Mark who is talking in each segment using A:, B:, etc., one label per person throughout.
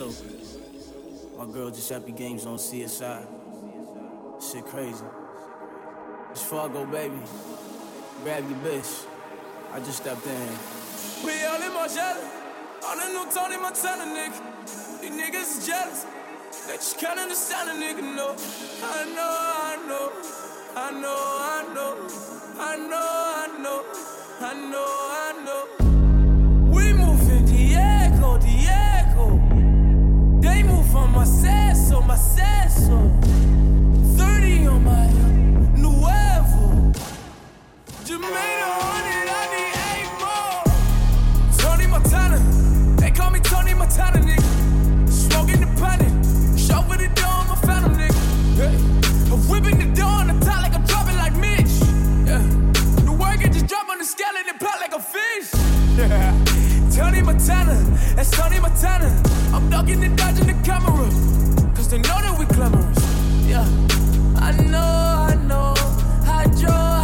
A: too. My girl just Giuseppe Games on CSI. Shit crazy. It's Fargo, baby. Grab your bitch. I just stepped in.
B: We all in my Margiela. On the new Tony Montana, nigga. These niggas is jealous. They just can't understand a nigga, no. I know, I know. I know, I know. I know, I know. I know, I know. On my seso, my seso. 30 on my Nuevo. Jamaica on it, I need eight more. Tony Montana, they call me Tony Montana, nigga. Smoking the planet, chauffeur the door, I'm a phantom, nigga. Hey. I'm whipping the door on the top like I'm dropping like Mitch. Yeah. The work it just drop on the scale and it pop like a fish. Yeah. Tony Montana, that's Tony Montana. I'm ducking and dodging the camera. Cause they know that we glamorous. Yeah. I know, I know. I draw,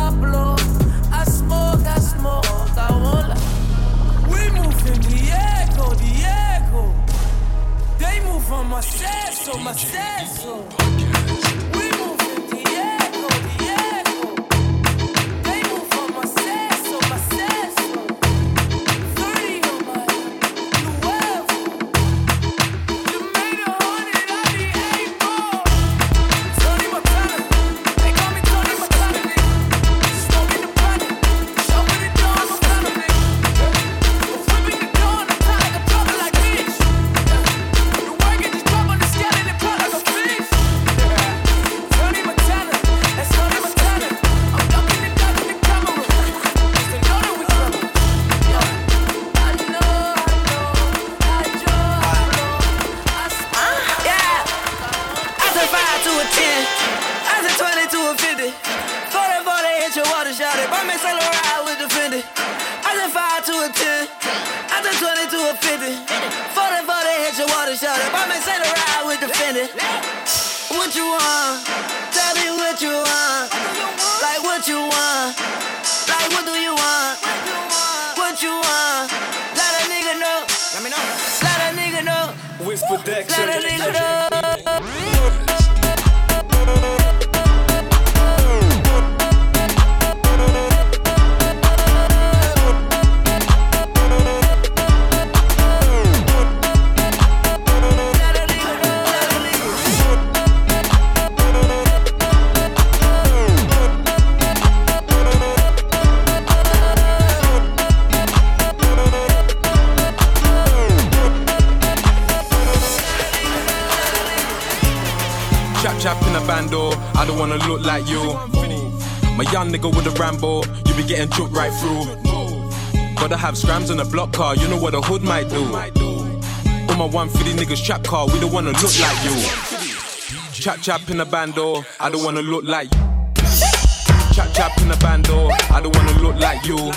C: what you want. Like what do you want? What you want? Let a nigga know. Let me know. Let a nigga know.
B: Whisper Dex.
C: Let a nigga know. Nigga
D: with a Rambo, you be getting choked right through. Gotta have scrams on a block car, you know what a hood might do. All my 150 niggas trap car, we don't wanna look like you. Chap chap in a bando, I don't wanna look like you. Chap chap in a bando, I don't wanna look like you.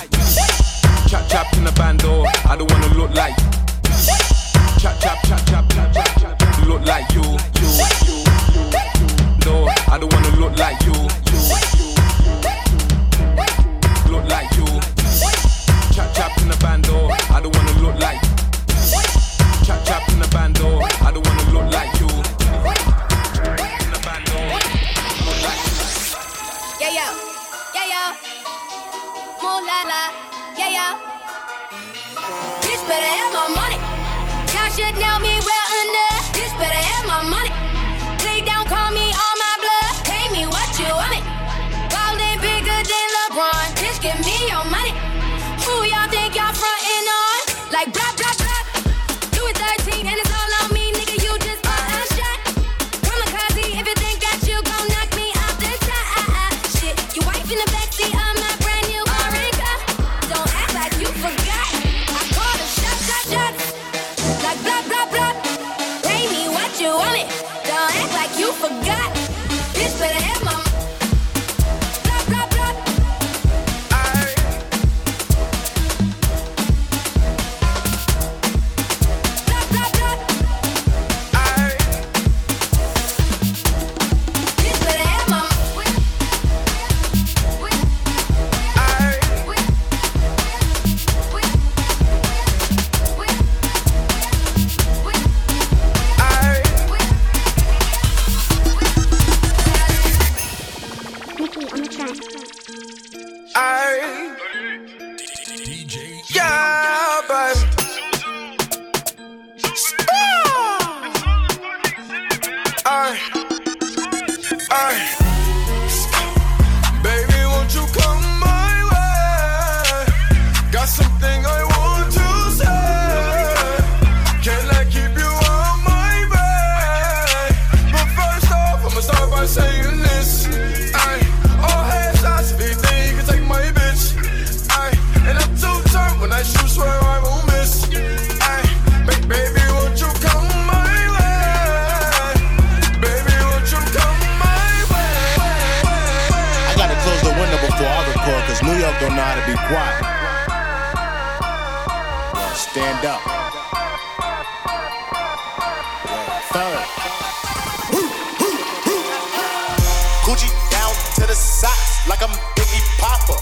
D: Chap chap in a bando, I don't wanna look like you. Chap chap chap chap chap chap look like you. No, I don't wanna look like you, like
E: I'm
F: Biggie Popper.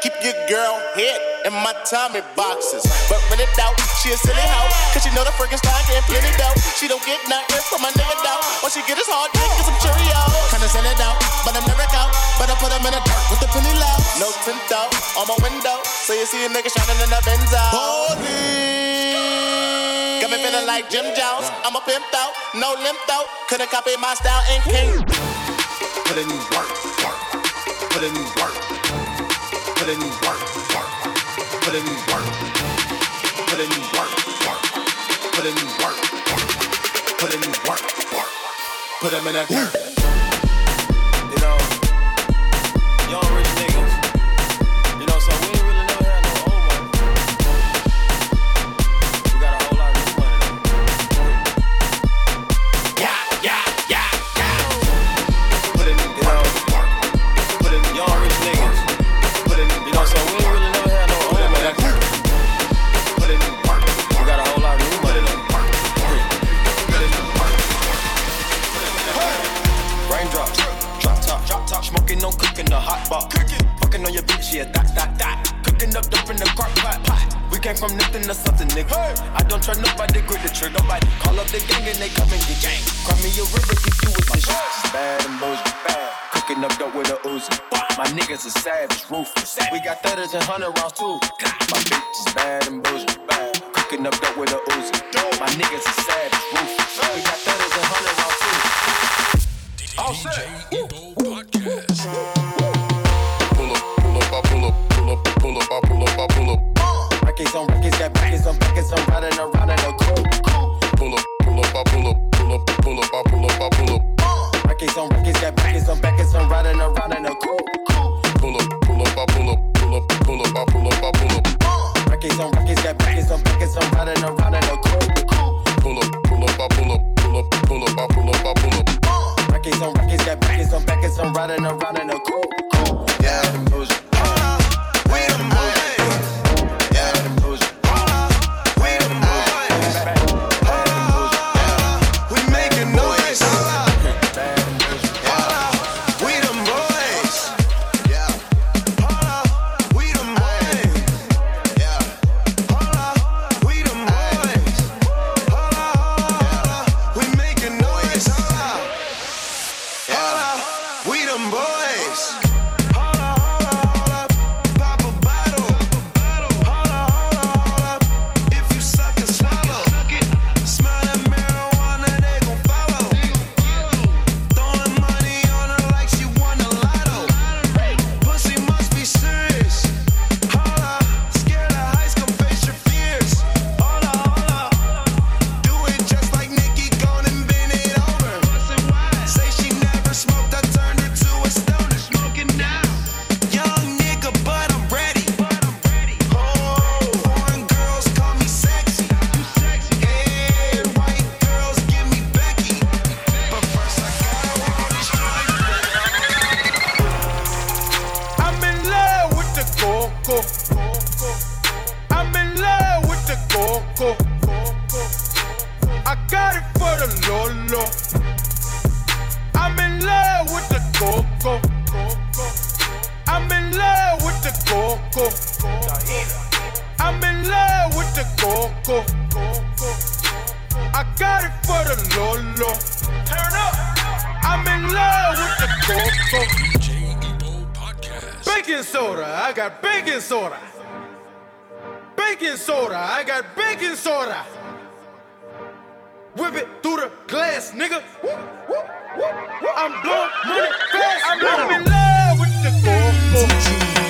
F: Keep your girl head in my Tommy boxes. But when it out, she a silly hoe. Cause she know the freaking style getting plenty dough. She don't get nothing from my nigga though. All she get is hard dick and some Cheerios. Kinda send it out, but I'm never out. But I put them in the dirt with the penny low. No tint out on my window. So you see a nigga shining in the Benzo. Holy. Got me feeling like Jim Jones. I'm a pimp out, no limp out. Couldn't copy my style and king. Put in work. Put in work. Put in work, work. Put in work. Put in work, work. Put in work, work. Put in work, work. Put them in that dirt.
A: Came from nothing to something, nigga. I don't try nobody, grip the trigger, nobody. Call up the gang and they come and get gang. Cry me a river if you with this shit. Bad and bullshit, bad. Cooking up dope with a Uzi. My niggas are savage, ruthless. We got thudders and hundred rounds too. My bitch is bad and bullshit, bad. Cooking up dope with a Uzi. My niggas are savage, ruthless. We got thudders and hundred rounds too. All set.
G: Pull up, pull up, I pull up, pull up, pull up, I pull up, I pull up.
A: Records on records, got records on records, I'm riding around in a coupe.
G: Pull up, pull up, I pull up, pull up, pull up, I pull up, I pull up.
A: Records on records, got records on records, I'm riding around in a coupe.
G: Pull up, pull up, I pull up, pull up, pull up, I pull up, I pull up.
A: Records on records, got records on records, I'm riding around in a coupe.
G: Pull up, pull up, I pull up, pull up, pull up, I pull up, I pull up.
A: Records on records, got records on records, I'm riding around in a coupe.
F: I
E: got it for the Lolo. I'm in love with the coco. I'm in love with the coco. I'm in love with the coco. I got it for the Lolo. Turn up. I'm in love with the coco. Baking soda, I got baking soda soda. I got baking soda. Whip it through the glass, nigga. I'm blowing money fast. I'm in love with the
H: 442.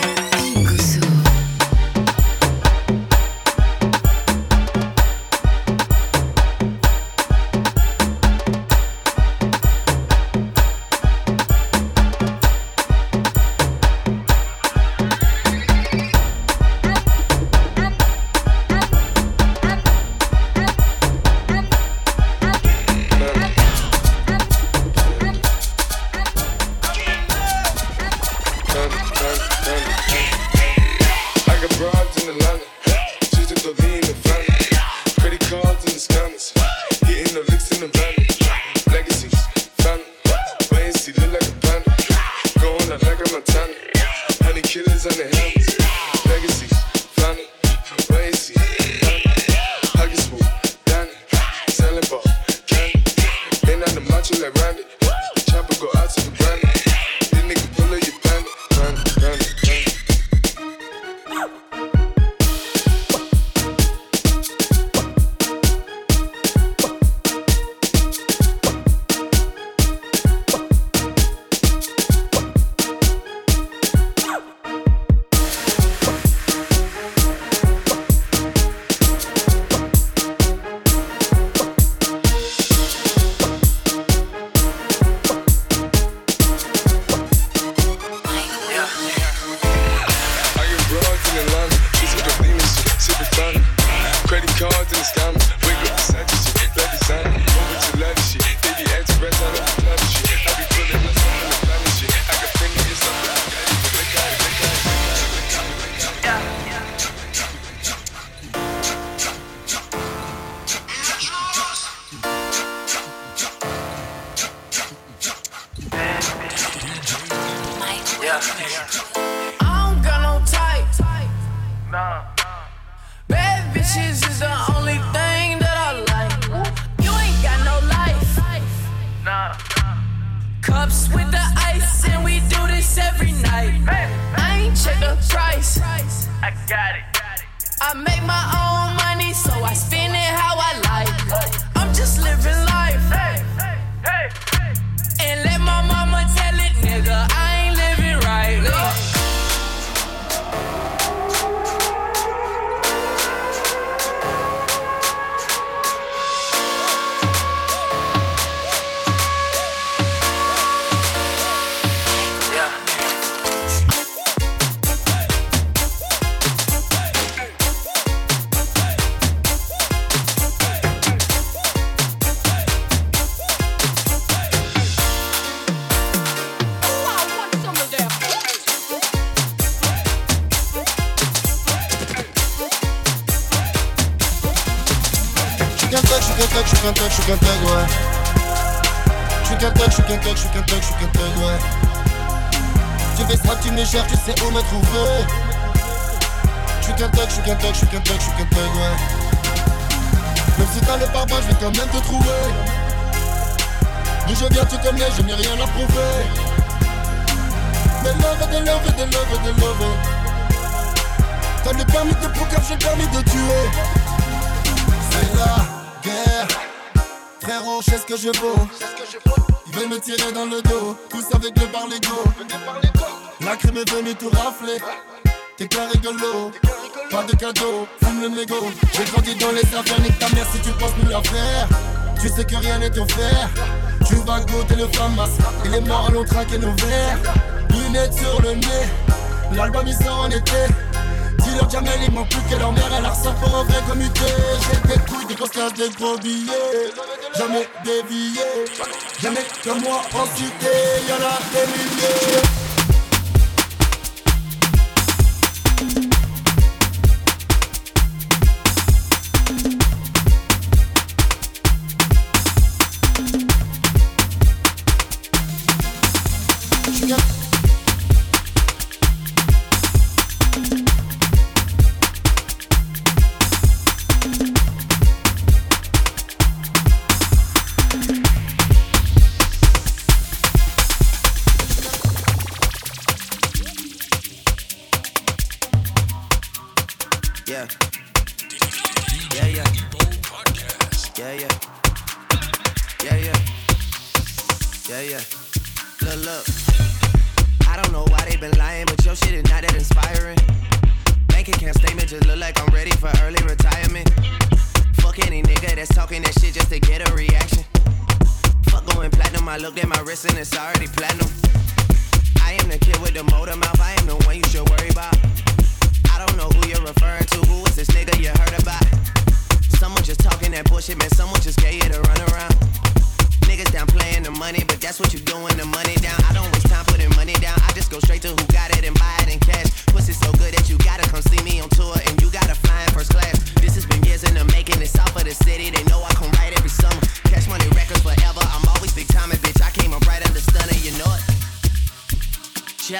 I: J'suis qu'un thug, thug, j'suis qu'un thug, j'suis qu'un thug, ouais. J'suis qu'un thug, j'suis qu'un thug, j'suis qu'un thug, j'suis qu'un thug, ouais. Tu fais ça, tu me cherches, tu sais où me trouver. J'suis qu'un thug, j'suis qu'un thug, j'suis qu'un thug, j'suis qu'un thug, ouais. Même si t'as le pare-bas, j'vais quand même te trouver. D'où je viens, tu connais, je n'ai rien à prouver. Des love, des love, des love, des love. T'as le permis de poucave, j'ai le permis de tuer. C'est la guerre. Frérot, sais ce que je vaux. Ils veulent me tirer dans le dos, tous avec le bar Lego. La crème est venue tout rafler. T'es qu'un rigolo, pas de cadeau, fume le mégot. J'ai grandi dans les affaires, nique ta mère si tu penses nous la faire. Tu sais que rien n'est offert. Tu vas goûter le famas, et les morts allons traquer nos verres. Lunettes sur le nez, l'album il sort en été. Dis-leur Jamel, il manque plus que leur mère, elle ressort pour un vrai comité. J'ai des couilles, des grosses des gros billets. Jamais dévié, jamais comme moi en cité, y'en a des milliers.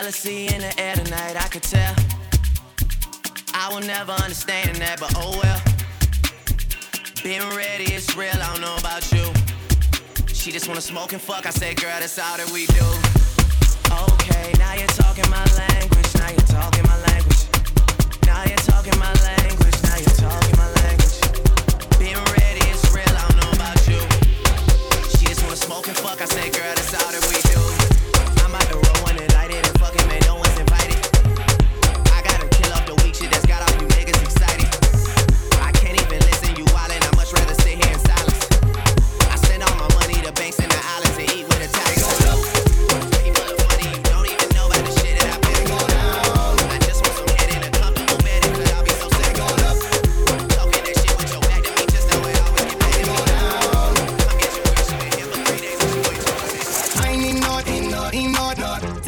J: jealousy in the air tonight, I could tell. I will never understand that, but oh well. Being ready, it's real, I don't know about you. She just wanna smoke and fuck, I said, girl, that's all that we do. Okay, now you're talking my language, now you're talking my language. Now you're talking my language, now you're talking my language. Being ready, it's real, I don't know about you. She just wanna smoke and fuck, I said, girl,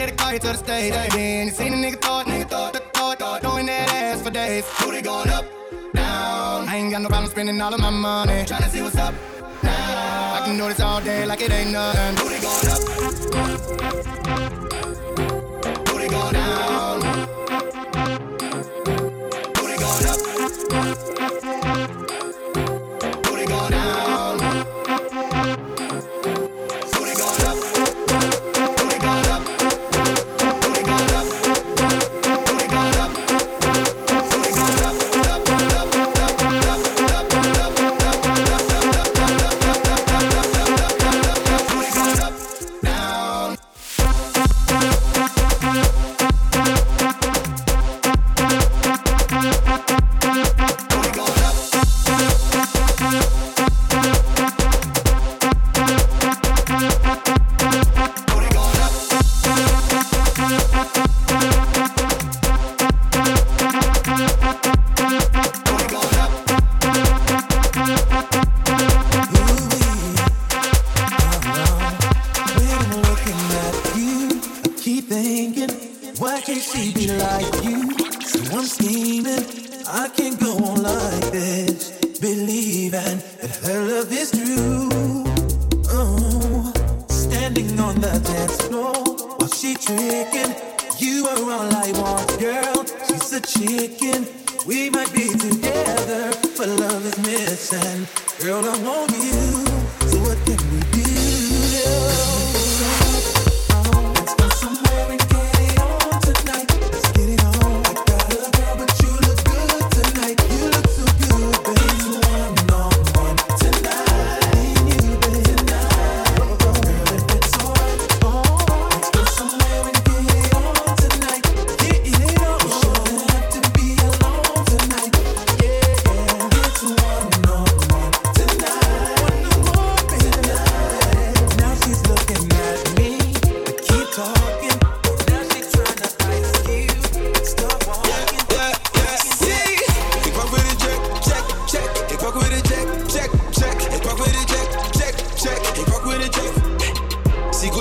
J: to the
K: car, he to the stage. Ain't been seen a nigga thought, nigga thought, the thought, thought, throwing that ass for days. Booty going up, down. I ain't got no problem spending all of my money. Trying to see what's up, now. I can do this all day like it ain't nothing. Booty going up, booty going down.
L: can't see me like you. So I'm scheming. I can't go on like this. Believing that her love is true. Oh, standing on the dance floor while she tricking. You are all I want, girl. She's a chicken. We might be together, but love is missing. Girl, I want you.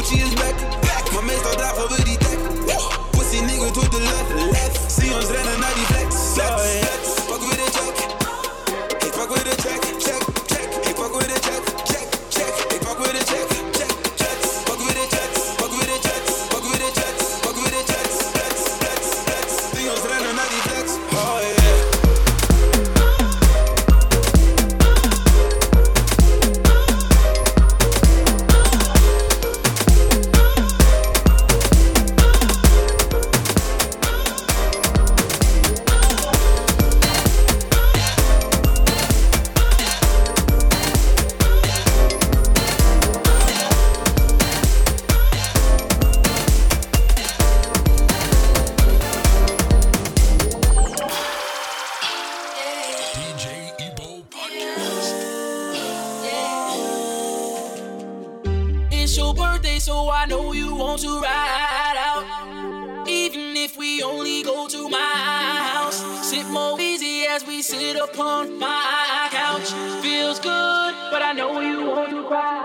B: Gucci is cry.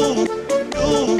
J: no,
M: no.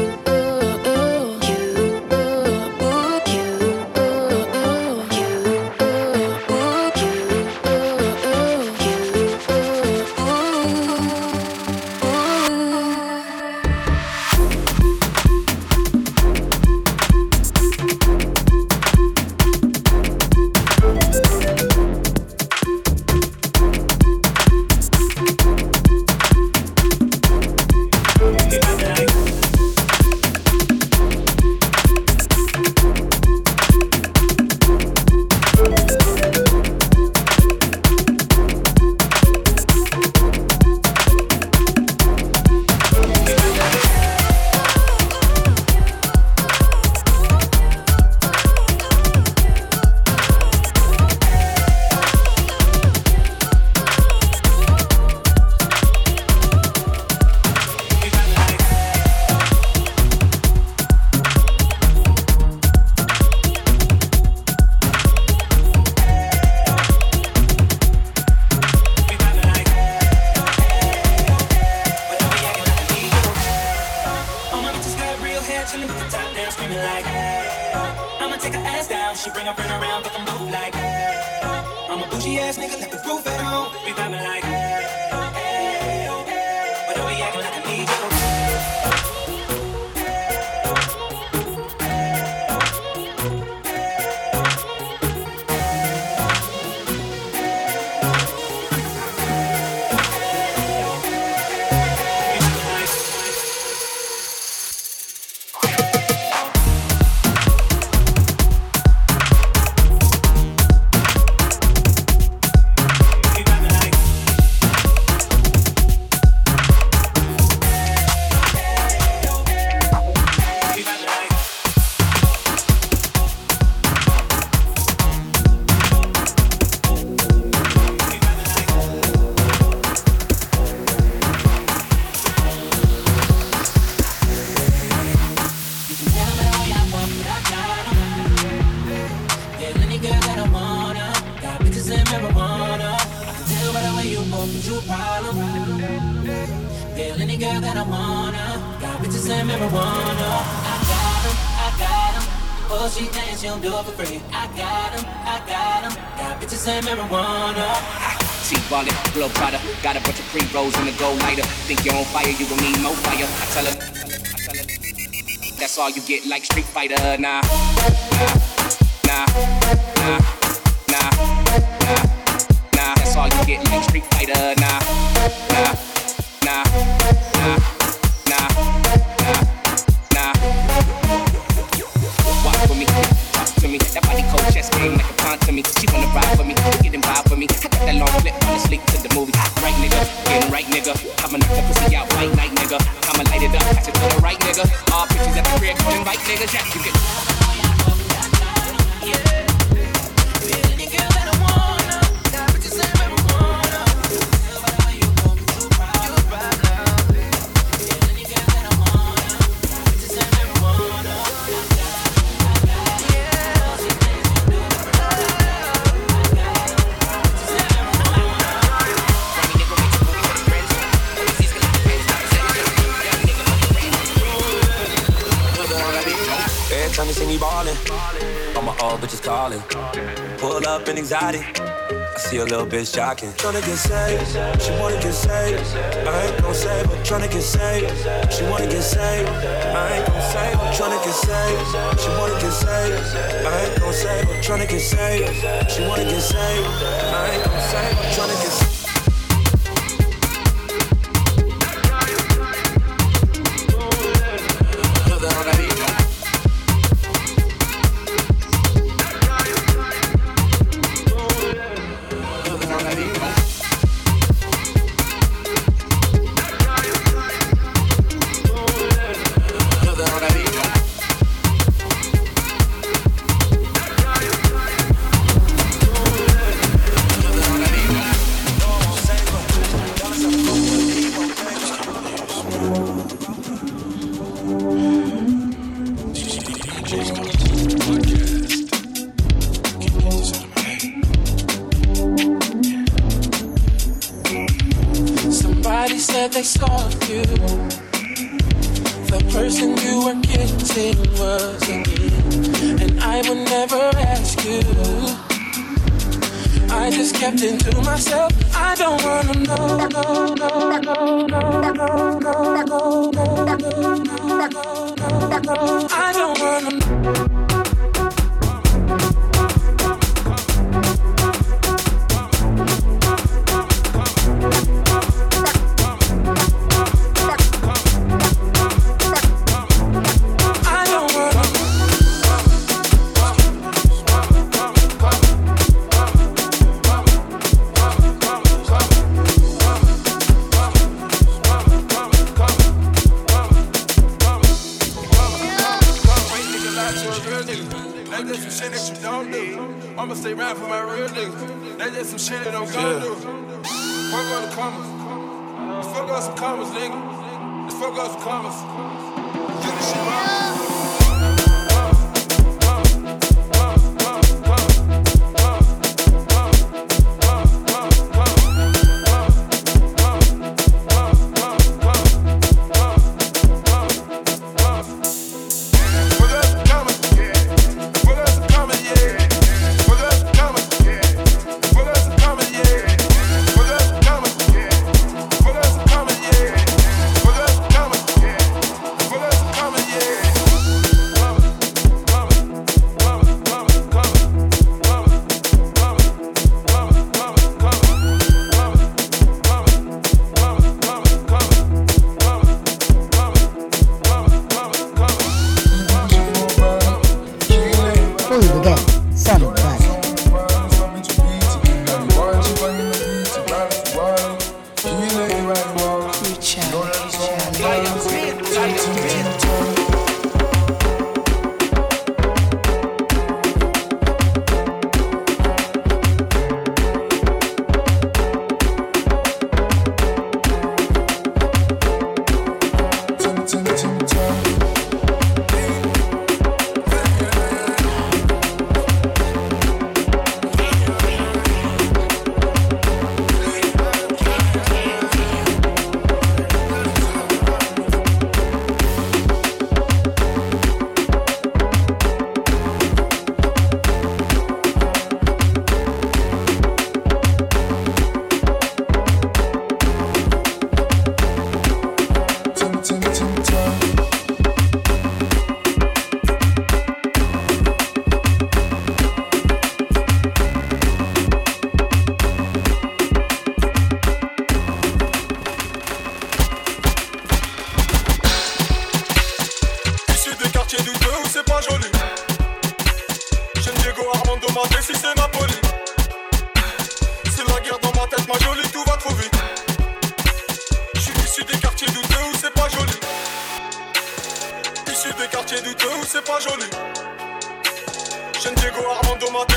M: Oh, she dance, she don't do it for free. I got 'em, I got 'em. Got bitches and marijuana.
N: See wallet, blow Prada, got a bunch of pre rolls in the gold lighter. Think you're on fire, you gon' need more fire. I tell her, I tell her, that's all you get like Street Fighter. Nah, nah, nah, nah, nah, nah. That's all you get like Street Fighter. Nah, nah,
B: calling. Pull up in anxiety. I see a little bitch jocking. Tryna get saved, she wanna get saved. I ain't gon' save her. Tryna get saved, she wanna get saved. I ain't gon' save her. Tryna get saved, she wanna get saved. I ain't gon' save her. Tryna get saved, she wanna get saved. I ain't gon' save her. Tryna get saved.
O: Do. Fuck all the commas. Let's fuck out some commas, nigga. Let's fuck out some commas. Do this shit right.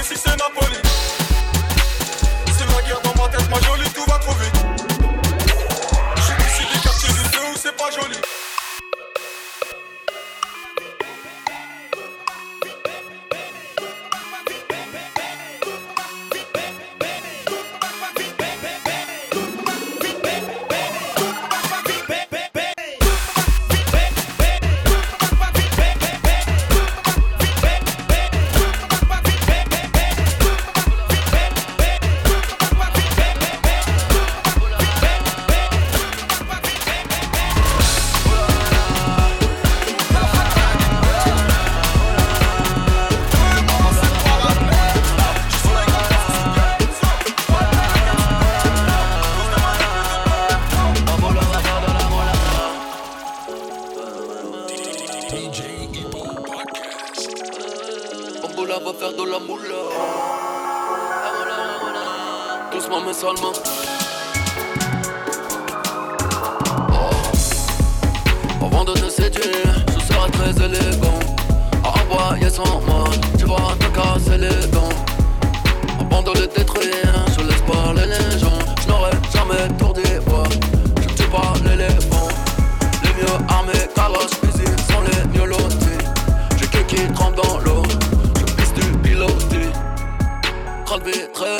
P: Si c'est Napoli. C'est la guerre dans ma tête, ma jolie, tout va trop.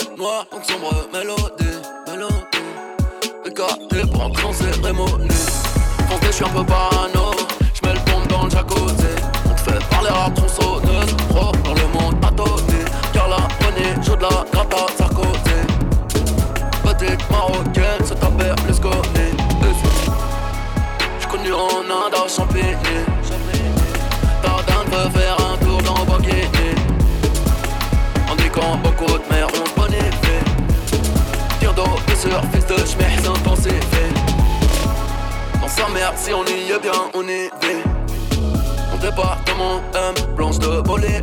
Q: Très noir, donc sombre mélodie. Mélodie. Le carré pour entrer en cérémonie. Je suis un peu parano. Je mets le pompe dans le jacuzzi. On te fait parler à Si on y est bien, on y vit. Mon département aime blanche de Bolivie.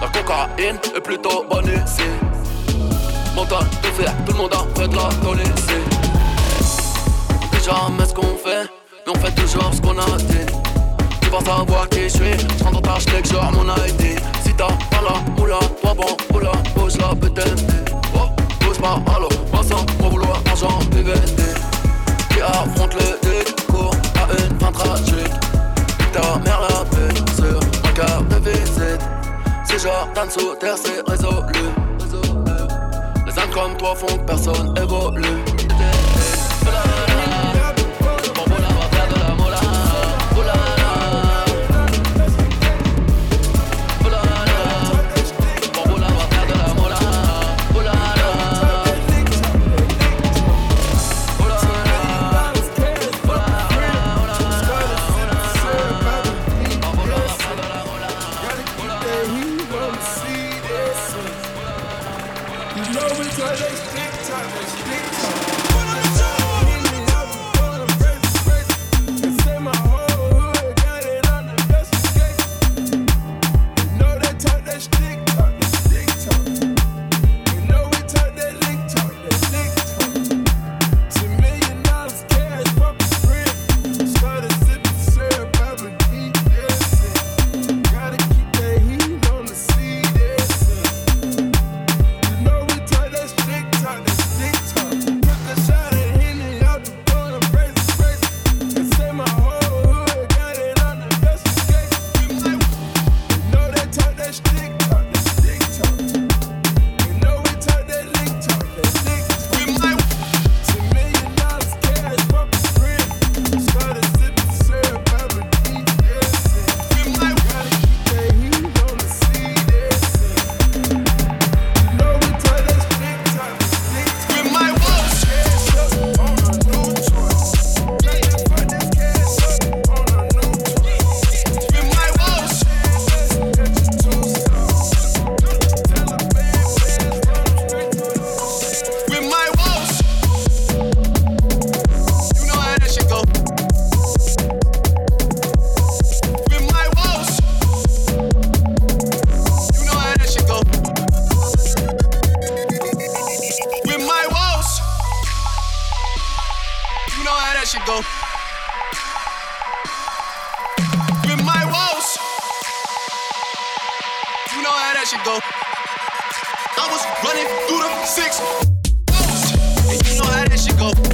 Q: La cocaïne est plutôt bonne ici. Mental de faire, tout le monde a fait de la. On dit jamais ce qu'on fait, mais on fait toujours ce qu'on a dit. Tu vas savoir qui je suis, je rentre schneck, genre mon ID. Si t'as pas la moula, toi bon, moula, bouge la BTMD. Sous terre, c'est résolu. Les âmes comme toi font que personne évolue.
J: years ago. I was running through the six. And you know how that shit go.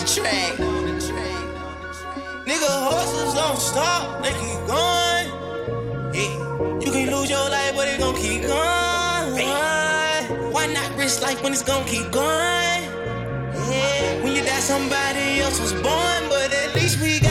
J: the
R: track. Nigga, horses don't stop, they keep going. You can lose your life, but it gon' keep going. Hey. Why not risk life when it's gon' keep going? Yeah. When you die, somebody else was born, but at least we got.